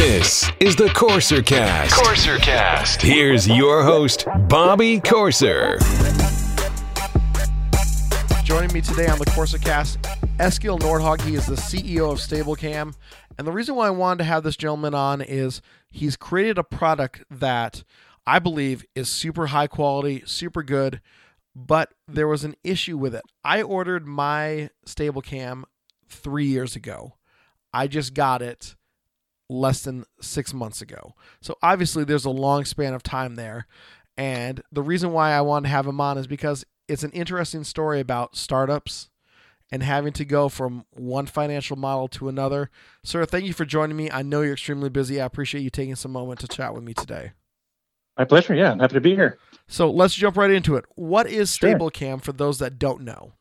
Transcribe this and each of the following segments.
This is the Corser Cast. Corser Cast. Here's your host, Bobby Corser. Joining me today on the CorserCast, Eskil Nordhaug. He is the CEO of StayblCam. And the reason why I wanted to have this gentleman on is he's created a product that I believe is super high quality, super good, but there was an issue with it. I ordered my StayblCam three years ago. I just got it less than six months ago. So obviously there's a long span of time there. And the reason why I wanted to have him on is because it's an interesting story about startups and having to go from one financial model to another. Sir, thank you for joining me. I know you're extremely busy. I appreciate you taking some moment to chat with me today. My pleasure. Yeah, I'm happy to be here. So let's jump right into it. What is Sure. StayblCam for those that don't know?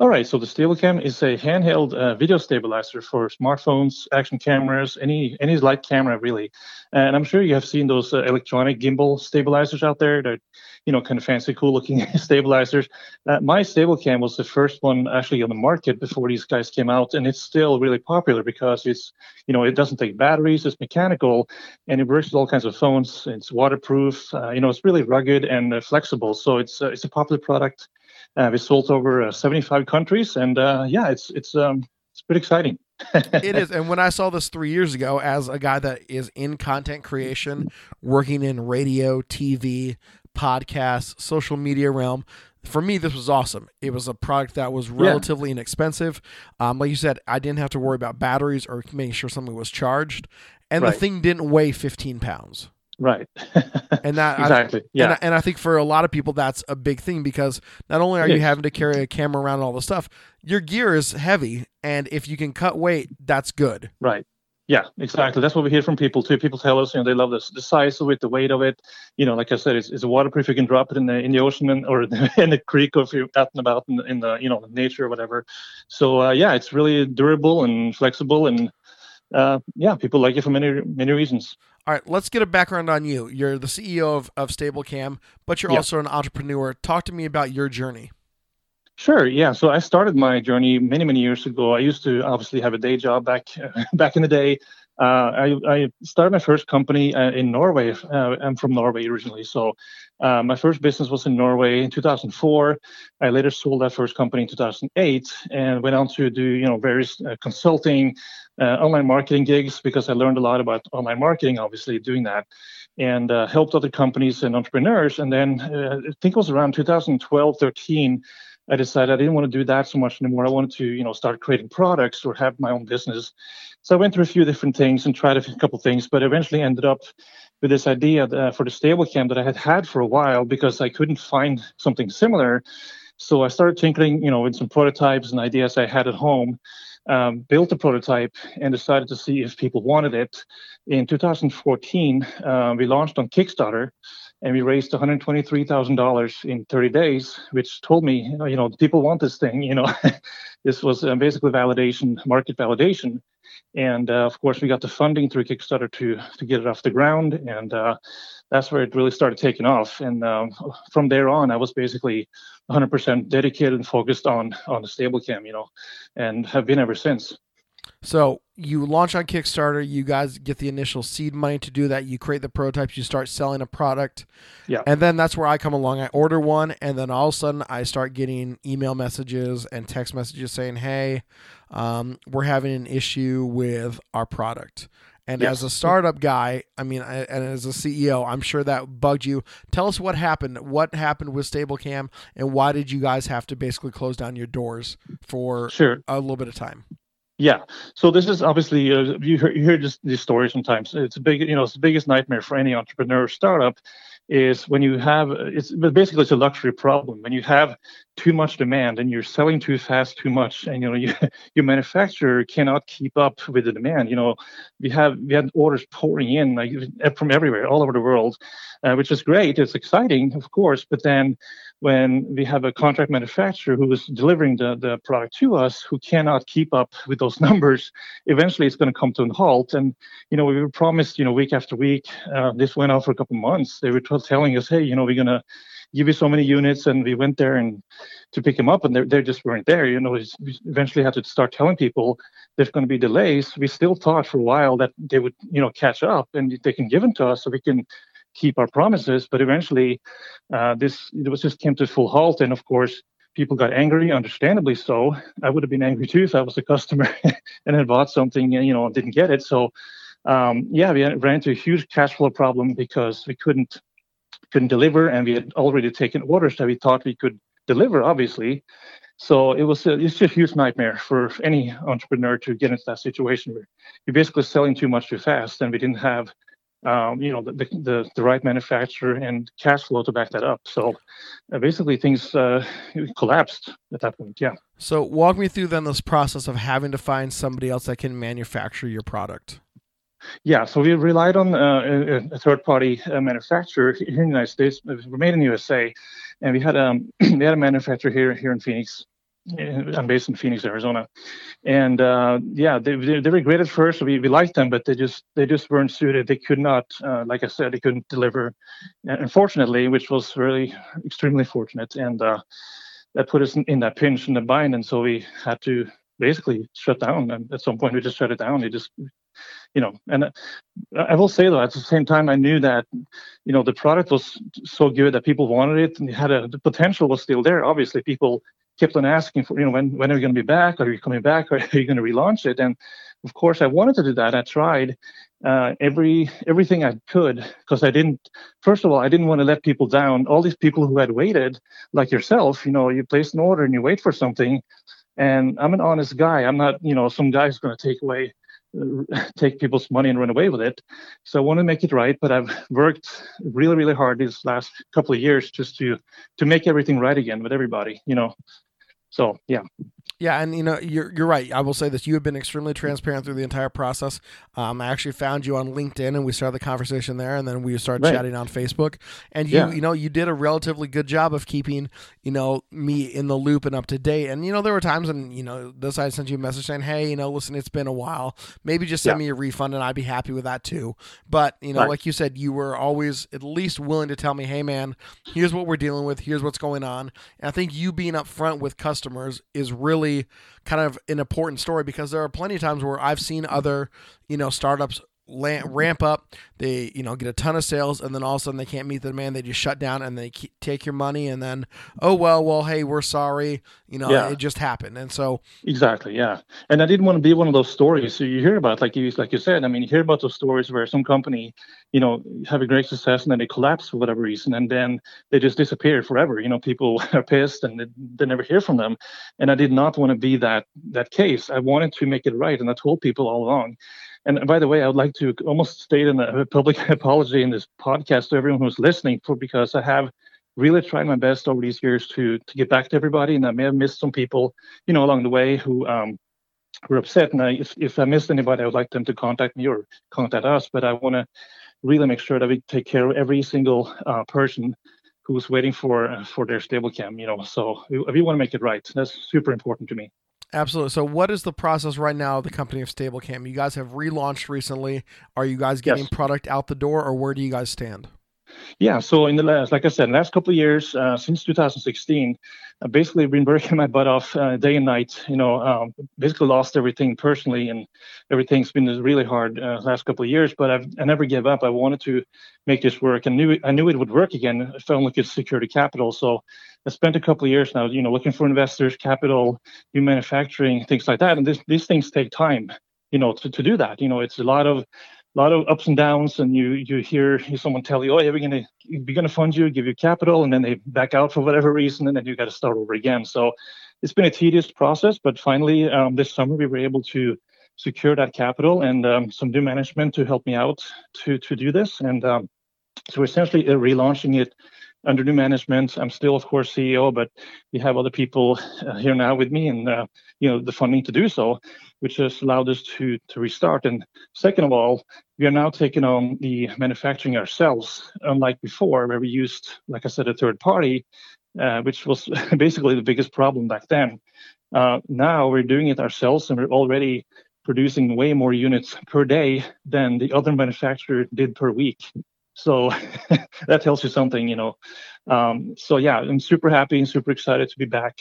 All right. So the StayblCam is a handheld uh, video stabilizer for smartphones, action cameras, any any light camera really. And I'm sure you have seen those uh, electronic gimbal stabilizers out there. That you know, kind of fancy, cool looking stabilizers. Uh, my StayblCam was the first one actually on the market before these guys came out, and it's still really popular because it's you know it doesn't take batteries, it's mechanical, and it works with all kinds of phones. It's waterproof. Uh, you know, it's really rugged and uh, flexible. So it's uh, it's a popular product. Uh, we sold over uh, 75 countries, and uh, yeah, it's it's um, it's pretty exciting. it is. And when I saw this three years ago, as a guy that is in content creation, working in radio, TV, podcasts, social media realm, for me, this was awesome. It was a product that was relatively inexpensive. Um, like you said, I didn't have to worry about batteries or making sure something was charged, and the thing didn't weigh 15 pounds. Right. And that I- exactly. And, yeah. I, and I think for a lot of people, that's a big thing because not only are you having to carry a camera around and all this stuff, your gear is heavy, and if you can cut weight, that's good. Right. Yeah, exactly. That's what we hear from people too. People tell us, you know, they love this, the size of it, the weight of it. You know, like I said, it's, it's waterproof. You can drop it in the in the ocean and, or in the creek, or if you're out and about in the, in the you know nature or whatever. So uh, yeah, it's really durable and flexible, and uh, yeah, people like it for many many reasons. All right, let's get a background on you. You're the CEO of, of StayblCam, but you're Yeah. also an entrepreneur. Talk to me about your journey. Sure. Yeah. So I started my journey many, many years ago. I used to obviously have a day job back back in the day. Uh, I, I started my first company uh, in Norway. Uh, I'm from Norway originally, so my first business was in Norway in 2004. I later sold that first company in 2008 and went on to do you know various consulting, online marketing gigs because I learned a lot about online marketing. Obviously, doing that and helped other companies and entrepreneurs. And then I think it was around 2012, 13. I decided I didn't want to do that so much anymore. I wanted to, you know, start creating products or have my own business. So I went through a few different things and tried a couple things, but eventually ended up with this idea uh, for the stable StayblCam that I had had for a while because I couldn't find something similar. So I started tinkering, you know, with some prototypes and ideas I had at home. Um, built a prototype and decided to see if people wanted it. In 2014, uh, we launched on Kickstarter and we raised $123,000 in 30 days, which told me, you know, people want this thing. You know, this was uh, basically validation, market validation, and uh, of course, we got the funding through Kickstarter to to get it off the ground, and uh, that's where it really started taking off. And um, from there on, I was basically 100% dedicated and focused on on the StayblCam, you know, and have been ever since. So you launch on Kickstarter. You guys get the initial seed money to do that. You create the prototypes. You start selling a product. Yeah. And then that's where I come along. I order one, and then all of a sudden I start getting email messages and text messages saying, "Hey, um, we're having an issue with our product." And Yes. as a startup guy, I mean, I, and as a CEO, I'm sure that bugged you. Tell us what happened. What happened with StayblCam, and why did you guys have to basically close down your doors for Sure. a little bit of time? Yeah. So this is obviously uh, you hear, you hear this, these stories sometimes. It's a big, you know, it's the biggest nightmare for any entrepreneur startup is when you have it's but basically it's a luxury problem when you have too much demand and you're selling too fast too much and you know you, your manufacturer cannot keep up with the demand you know we have we had orders pouring in like from everywhere all over the world uh, which is great it's exciting of course but then when we have a contract manufacturer who is delivering the, the product to us who cannot keep up with those numbers eventually it's going to come to a halt and you know we were promised you know week after week uh, this went on for a couple months they were telling us hey you know we're going to give you so many units, and we went there and to pick them up, and they they just weren't there. You know, we eventually had to start telling people there's going to be delays. We still thought for a while that they would, you know, catch up and they can give them to us so we can keep our promises. But eventually, uh, this it was just came to full halt, and of course, people got angry, understandably so. I would have been angry too if I was a customer and had bought something, and you know, didn't get it. So, um, yeah, we ran into a huge cash flow problem because we couldn't couldn't deliver, and we had already taken orders that we thought we could deliver, obviously. So it was a, it's just a huge nightmare for any entrepreneur to get into that situation where you're basically selling too much too fast, and we didn't have um, you know the, the, the right manufacturer and cash flow to back that up. So uh, basically things uh, collapsed at that point. Yeah. So walk me through then this process of having to find somebody else that can manufacture your product. Yeah, so we relied on uh, a, a third-party uh, manufacturer here in the United States. We're made in the USA, and we had um, we had a manufacturer here here in Phoenix. I'm based in Phoenix, Arizona, and uh, yeah, they, they, they were great at first. We, we liked them, but they just they just weren't suited. They could not, uh, like I said, they couldn't deliver. Unfortunately, which was really extremely fortunate, and uh, that put us in, in that pinch in the bind, and so we had to basically shut down. And at some point, we just shut it down. It just you know, and I will say though, at the same time, I knew that, you know, the product was so good that people wanted it, and had a the potential was still there. Obviously, people kept on asking for, you know, when when are you going to be back? Are you coming back? Are you going to relaunch it? And of course, I wanted to do that. I tried uh, every everything I could because I didn't. First of all, I didn't want to let people down. All these people who had waited, like yourself, you know, you place an order and you wait for something. And I'm an honest guy. I'm not, you know, some guy who's going to take away take people's money and run away with it. So I want to make it right, but I've worked really, really hard these last couple of years just to to make everything right again with everybody. You know, so yeah. Yeah, and you know you're you're right. I will say this: you have been extremely transparent through the entire process. Um, I actually found you on LinkedIn, and we started the conversation there, and then we started right. chatting on Facebook. And you, yeah. you know, you did a relatively good job of keeping, you know, me in the loop and up to date. And you know, there were times when you know this I sent you a message saying, "Hey, you know, listen, it's been a while. Maybe just send yeah. me a refund, and I'd be happy with that too." But you know, right. like you said, you were always at least willing to tell me, "Hey, man, here's what we're dealing with. Here's what's going on." And I think you being upfront with customers is really kind of an important story because there are plenty of times where I've seen other, you know, startups Mm-hmm. ramp up they you know get a ton of sales and then all of a sudden they can't meet the demand they just shut down and they take your money and then oh well well hey we're sorry you know yeah. it just happened. And so exactly yeah. And i didn't want to be one of those stories so you hear about like you like you said i mean you hear about those stories where some company you know have a great success and then they collapse for whatever reason and then they just disappear forever you know people are pissed and they, they never hear from them. And i did not want to be that that case. I wanted to make it right and i told people all along and by the way, I would like to almost state in a public apology in this podcast to everyone who's listening for because I have really tried my best over these years to to get back to everybody, and I may have missed some people, you know, along the way who um, were upset. And I, if if I missed anybody, I would like them to contact me or contact us. But I want to really make sure that we take care of every single uh, person who's waiting for for their StayblCam. You know, so we, we want to make it right. That's super important to me. Absolutely. So, what is the process right now of the company of StayblCam? You guys have relaunched recently. Are you guys getting yes. product out the door, or where do you guys stand? Yeah, so in the last, like I said, last couple of years, uh, since 2016, I've basically been working my butt off uh, day and night. You know, um, basically lost everything personally, and everything's been really hard uh, last couple of years. But I've I never gave up. I wanted to make this work, and knew I knew it would work again I only could secure capital. So I spent a couple of years now, you know, looking for investors, capital, new manufacturing, things like that. And this, these things take time, you know, to, to do that. You know, it's a lot of a lot of ups and downs and you you hear someone tell you oh yeah we're gonna we're gonna fund you give you capital and then they back out for whatever reason and then you got to start over again. So it's been a tedious process but finally um, this summer we were able to secure that capital and um, some new management to help me out to to do this. And um, so we're essentially uh, relaunching it under new management. I'm still, of course, CEO, but we have other people uh, here now with me, and uh, you know the funding to do so, which has allowed us to to restart. And second of all, we are now taking on the manufacturing ourselves, unlike before, where we used, like I said, a third party, uh, which was basically the biggest problem back then. Uh, now we're doing it ourselves, and we're already producing way more units per day than the other manufacturer did per week. So that tells you something, you know. Um, so yeah, I'm super happy and super excited to be back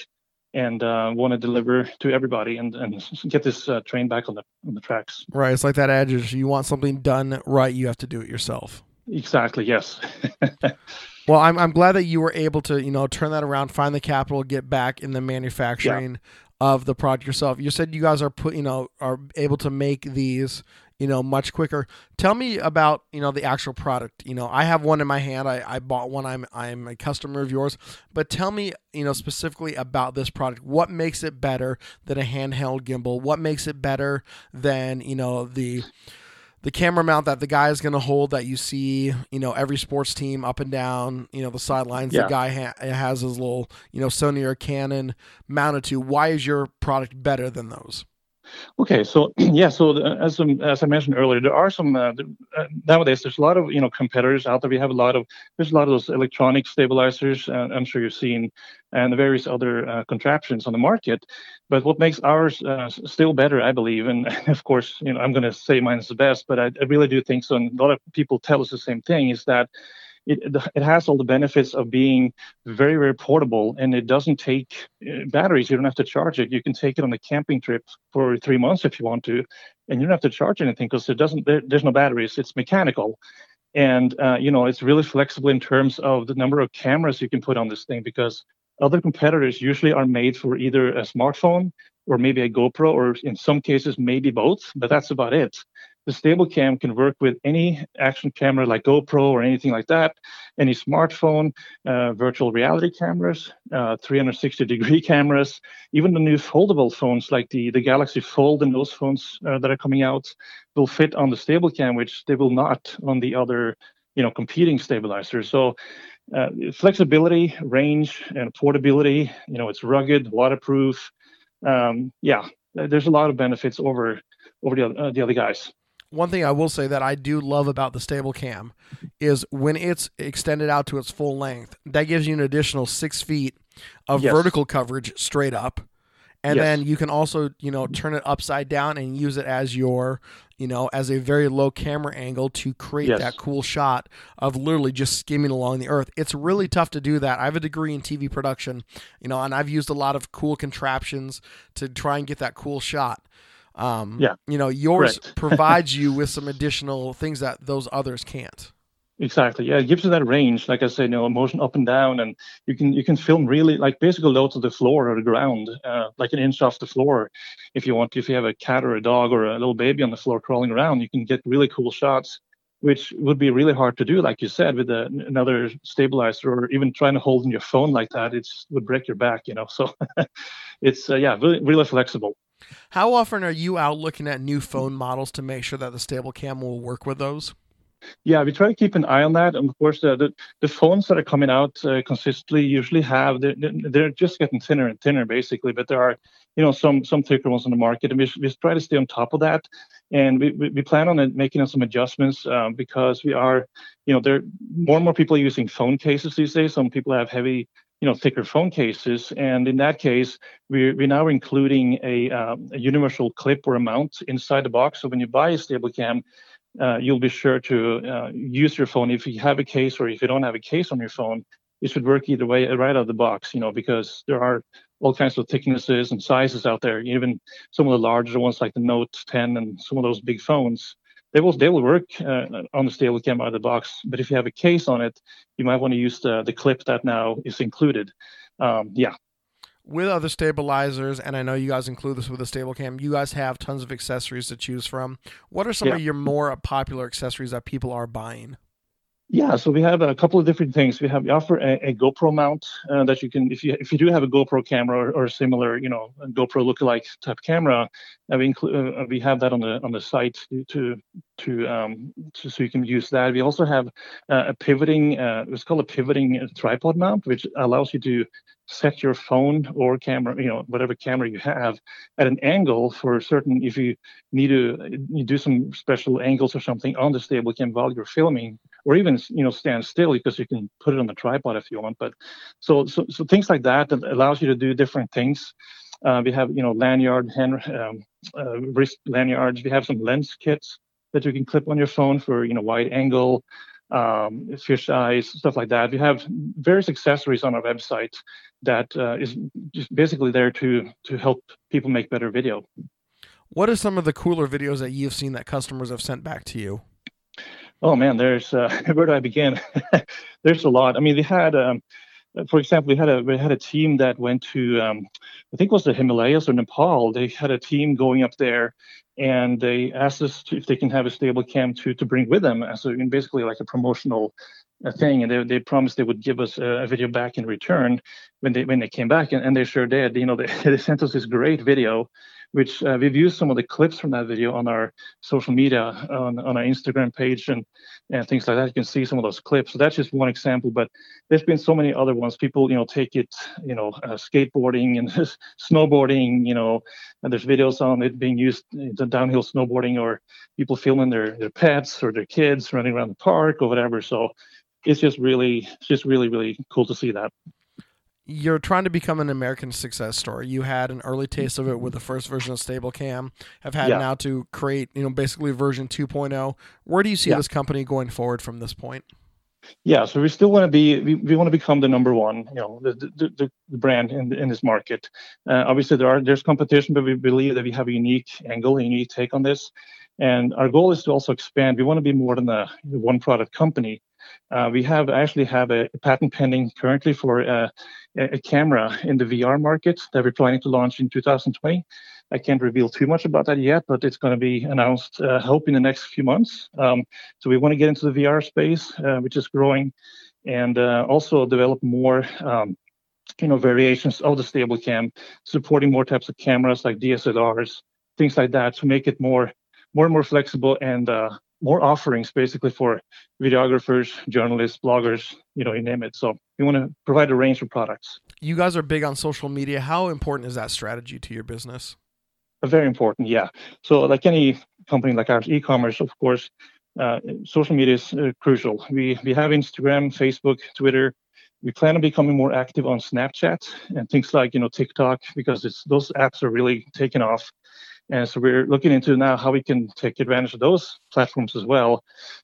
and uh, want to deliver to everybody and, and get this uh, train back on the on the tracks. Right. It's like that adage: you want something done right, you have to do it yourself. Exactly. Yes. well, I'm I'm glad that you were able to you know turn that around, find the capital, get back in the manufacturing yeah. of the product yourself. You said you guys are put you know are able to make these you know, much quicker. Tell me about, you know, the actual product. You know, I have one in my hand. I, I bought one. I'm I'm a customer of yours. But tell me, you know, specifically about this product. What makes it better than a handheld gimbal? What makes it better than, you know, the the camera mount that the guy is going to hold that you see, you know, every sports team up and down, you know, the sidelines. Yeah. The guy ha- has his little, you know, Sony or Canon mounted to. Why is your product better than those? Okay, so yeah, so as um, as I mentioned earlier, there are some uh, uh, nowadays. There's a lot of you know competitors out there. We have a lot of there's a lot of those electronic stabilizers. Uh, I'm sure you've seen, and various other uh, contraptions on the market. But what makes ours uh, still better, I believe, and of course, you know, I'm going to say mine is the best, but I, I really do think so. And a lot of people tell us the same thing: is that it, it has all the benefits of being very very portable and it doesn't take uh, batteries. You don't have to charge it. You can take it on a camping trip for three months if you want to and you don't have to charge anything because it doesn't there, there's no batteries. It's mechanical. And uh, you know it's really flexible in terms of the number of cameras you can put on this thing because other competitors usually are made for either a smartphone or maybe a GoPro, or in some cases, maybe both, but that's about it the StayblCam can work with any action camera like GoPro or anything like that, any smartphone, uh, virtual reality cameras, uh, 360 degree cameras, even the new foldable phones like the, the Galaxy Fold and those phones uh, that are coming out will fit on the StayblCam, which they will not on the other, you know, competing stabilizers. So uh, flexibility, range, and portability, you know, it's rugged, waterproof. Um, yeah, there's a lot of benefits over over the, uh, the other guys one thing I will say that I do love about the StayblCam is when it's extended out to its full length, that gives you an additional six feet of yes. vertical coverage straight up. And yes. then you can also, you know, turn it upside down and use it as your, you know, as a very low camera angle to create yes. that cool shot of literally just skimming along the earth. It's really tough to do that. I have a degree in TV production, you know, and I've used a lot of cool contraptions to try and get that cool shot. Um, yeah, you know, yours provides you with some additional things that those others can't. Exactly. Yeah, it gives you that range. Like I said, you know, motion up and down, and you can you can film really like basically low to the floor or the ground, uh, like an inch off the floor, if you want. If you have a cat or a dog or a little baby on the floor crawling around, you can get really cool shots, which would be really hard to do, like you said, with a, another stabilizer or even trying to hold in your phone like that. It would break your back, you know. So it's uh, yeah, really really flexible. How often are you out looking at new phone models to make sure that the StayblCam will work with those? Yeah, we try to keep an eye on that. And of course, uh, the, the phones that are coming out uh, consistently usually have they're, they're just getting thinner and thinner, basically. But there are, you know, some some thicker ones on the market, and we, we try to stay on top of that. And we, we, we plan on making some adjustments um, because we are, you know, there more and more people are using phone cases these days. Some people have heavy you know thicker phone cases. And in that case we're, we're now including a, um, a universal clip or a mount inside the box. So when you buy a StayblCam uh, you'll be sure to uh, use your phone. If you have a case or if you don't have a case on your phone it should work either way right out of the box you know because there are all kinds of thicknesses and sizes out there even some of the larger ones like the note 10 and some of those big phones they will they will work uh, on the StayblCam out of the box. But if you have a case on it, you might want to use the the clip that now is included. Um, yeah. With other stabilizers, and I know you guys include this with the StayblCam, you guys have tons of accessories to choose from. What are some yeah. of your more popular accessories that people are buying? Yeah, so we have a couple of different things. We have we offer a, a GoPro mount uh, that you can, if you if you do have a GoPro camera or, or similar, you know, GoPro lookalike type camera, uh, we include uh, we have that on the on the site to to um to, so you can use that. We also have uh, a pivoting, uh, it's called a pivoting tripod mount, which allows you to set your phone or camera, you know, whatever camera you have at an angle for certain, if you need to you do some special angles or something on the StayblCam while you're filming, or even, you know, stand still because you can put it on the tripod if you want. But so, so, so things like that that allows you to do different things. Uh, we have, you know, lanyard, hand, um, uh, wrist lanyards. We have some lens kits that you can clip on your phone for, you know, wide angle, um, fish eyes, stuff like that. We have various accessories on our website that uh, is just basically there to to help people make better video. What are some of the cooler videos that you've seen that customers have sent back to you? Oh man, there's uh, where do I begin? there's a lot. I mean, we had, um, for example, we had a we had a team that went to, um, I think it was the Himalayas or Nepal. They had a team going up there, and they asked us to, if they can have a StayblCam to to bring with them as a, basically like a promotional uh, thing, and they, they promised they would give us a, a, video back in return when they when they came back, and, and they sure did. You know, they, they sent us this great video which uh, we've used some of the clips from that video on our social media, on, on our Instagram page and, and things like that. You can see some of those clips. So that's just one example, but there's been so many other ones. People, you know, take it, you know, uh, skateboarding and snowboarding, you know, and there's videos on it being used the downhill snowboarding or people filming their, their pets or their kids running around the park or whatever. So it's just really, it's just really, really cool to see that you're trying to become an American success story. You had an early taste of it with the first version of StayblCam. Have had yeah. now to create, you know, basically version 2.0. Where do you see yeah. this company going forward from this point? Yeah, so we still want to be we, we want to become the number one, you know, the the, the brand in in this market. Uh, obviously, there are there's competition, but we believe that we have a unique angle, a unique take on this, and our goal is to also expand. We want to be more than a one product company. Uh, we have actually have a patent pending currently for uh, a camera in the VR market that we're planning to launch in 2020. I can't reveal too much about that yet, but it's going to be announced, uh, hope, in the next few months. Um, so we want to get into the VR space, uh, which is growing, and uh, also develop more. Um, you know, variations of the StayblCam, supporting more types of cameras like DSLRs, things like that, to make it more, more and more flexible and uh, more offerings basically for videographers, journalists, bloggers, you know, you name it. So we want to provide a range of products. You guys are big on social media. How important is that strategy to your business? Very important, yeah. So like any company like ours, e-commerce, of course, uh, social media is uh, crucial. We we have Instagram, Facebook, Twitter. We plan on becoming more active on Snapchat and things like you know TikTok because it's those apps are really taking off. And so we're looking into now how we can take advantage of those platforms as well,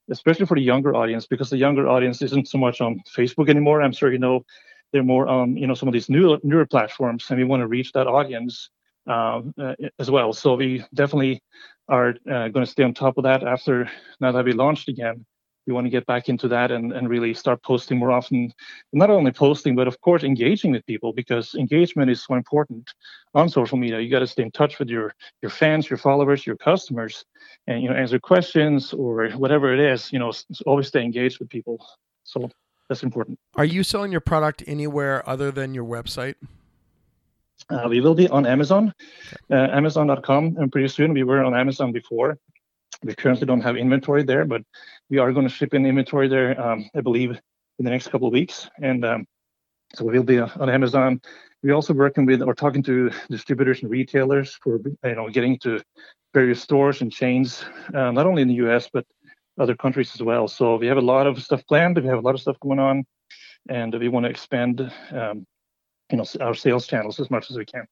especially for the younger audience, because the younger audience isn't so much on Facebook anymore. I'm sure you know they're more on you know some of these new newer platforms, and we want to reach that audience uh, uh, as well. So we definitely are uh, going to stay on top of that after now that we launched again we want to get back into that and, and really start posting more often. Not only posting but of course engaging with people because engagement is so important on social media. You got to stay in touch with your your fans your followers your customers. And you know answer questions or whatever it is you know always stay engaged with people. So that's important. Are you selling your product anywhere other than your website? Uh, we will be on Amazon, uh, Amazon.com, and pretty soon we were on Amazon before. We currently don't have inventory there, but we are going to ship in inventory there, um, I believe, in the next couple of weeks. And um, so we'll be on Amazon. We're also working with or talking to distributors and retailers for you know getting to various stores and chains, uh, not only in the U.S. but other countries as well. So we have a lot of stuff planned. We have a lot of stuff going on, and we want to expand, um, you know, our sales channels as much as we can.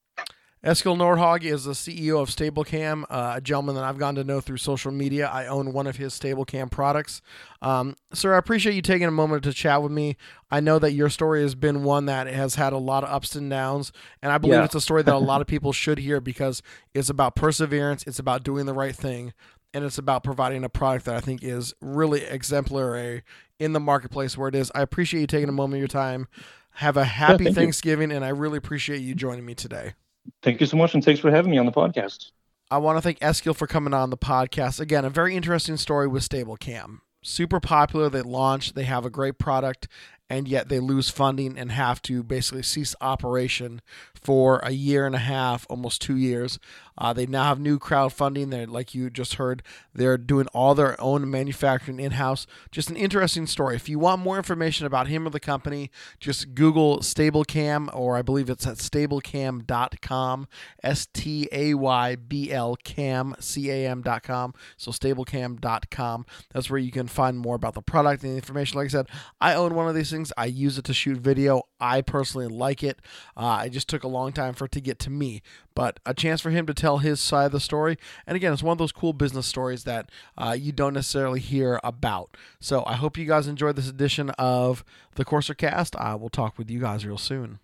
Eskil Nordhaug is the CEO of StayblCam, uh, a gentleman that I've gotten to know through social media. I own one of his StayblCam products. Um, sir, I appreciate you taking a moment to chat with me. I know that your story has been one that has had a lot of ups and downs, and I believe yeah. it's a story that a lot of people should hear because it's about perseverance, it's about doing the right thing, and it's about providing a product that I think is really exemplary in the marketplace where it is. I appreciate you taking a moment of your time. Have a happy yeah, Thanksgiving, you. and I really appreciate you joining me today. Thank you so much, and thanks for having me on the podcast. I want to thank Eskil for coming on the podcast. Again, a very interesting story with StayblCam. Super popular. They launched, they have a great product, and yet they lose funding and have to basically cease operation for a year and a half, almost two years. Uh, they now have new crowdfunding. They're like you just heard, they're doing all their own manufacturing in house. Just an interesting story. If you want more information about him or the company, just Google StayblCam, or I believe it's at stayblcam.com, S T A Y B L cam, C A M.com. So stayblcam.com. That's where you can find more about the product and the information. Like I said, I own one of these things. I use it to shoot video. I personally like it. Uh, it just took a long time for it to get to me, but a chance for him to tell his side of the story. And again, it's one of those cool business stories that uh, you don't necessarily hear about. So I hope you guys enjoyed this edition of the Corser Cast. I will talk with you guys real soon.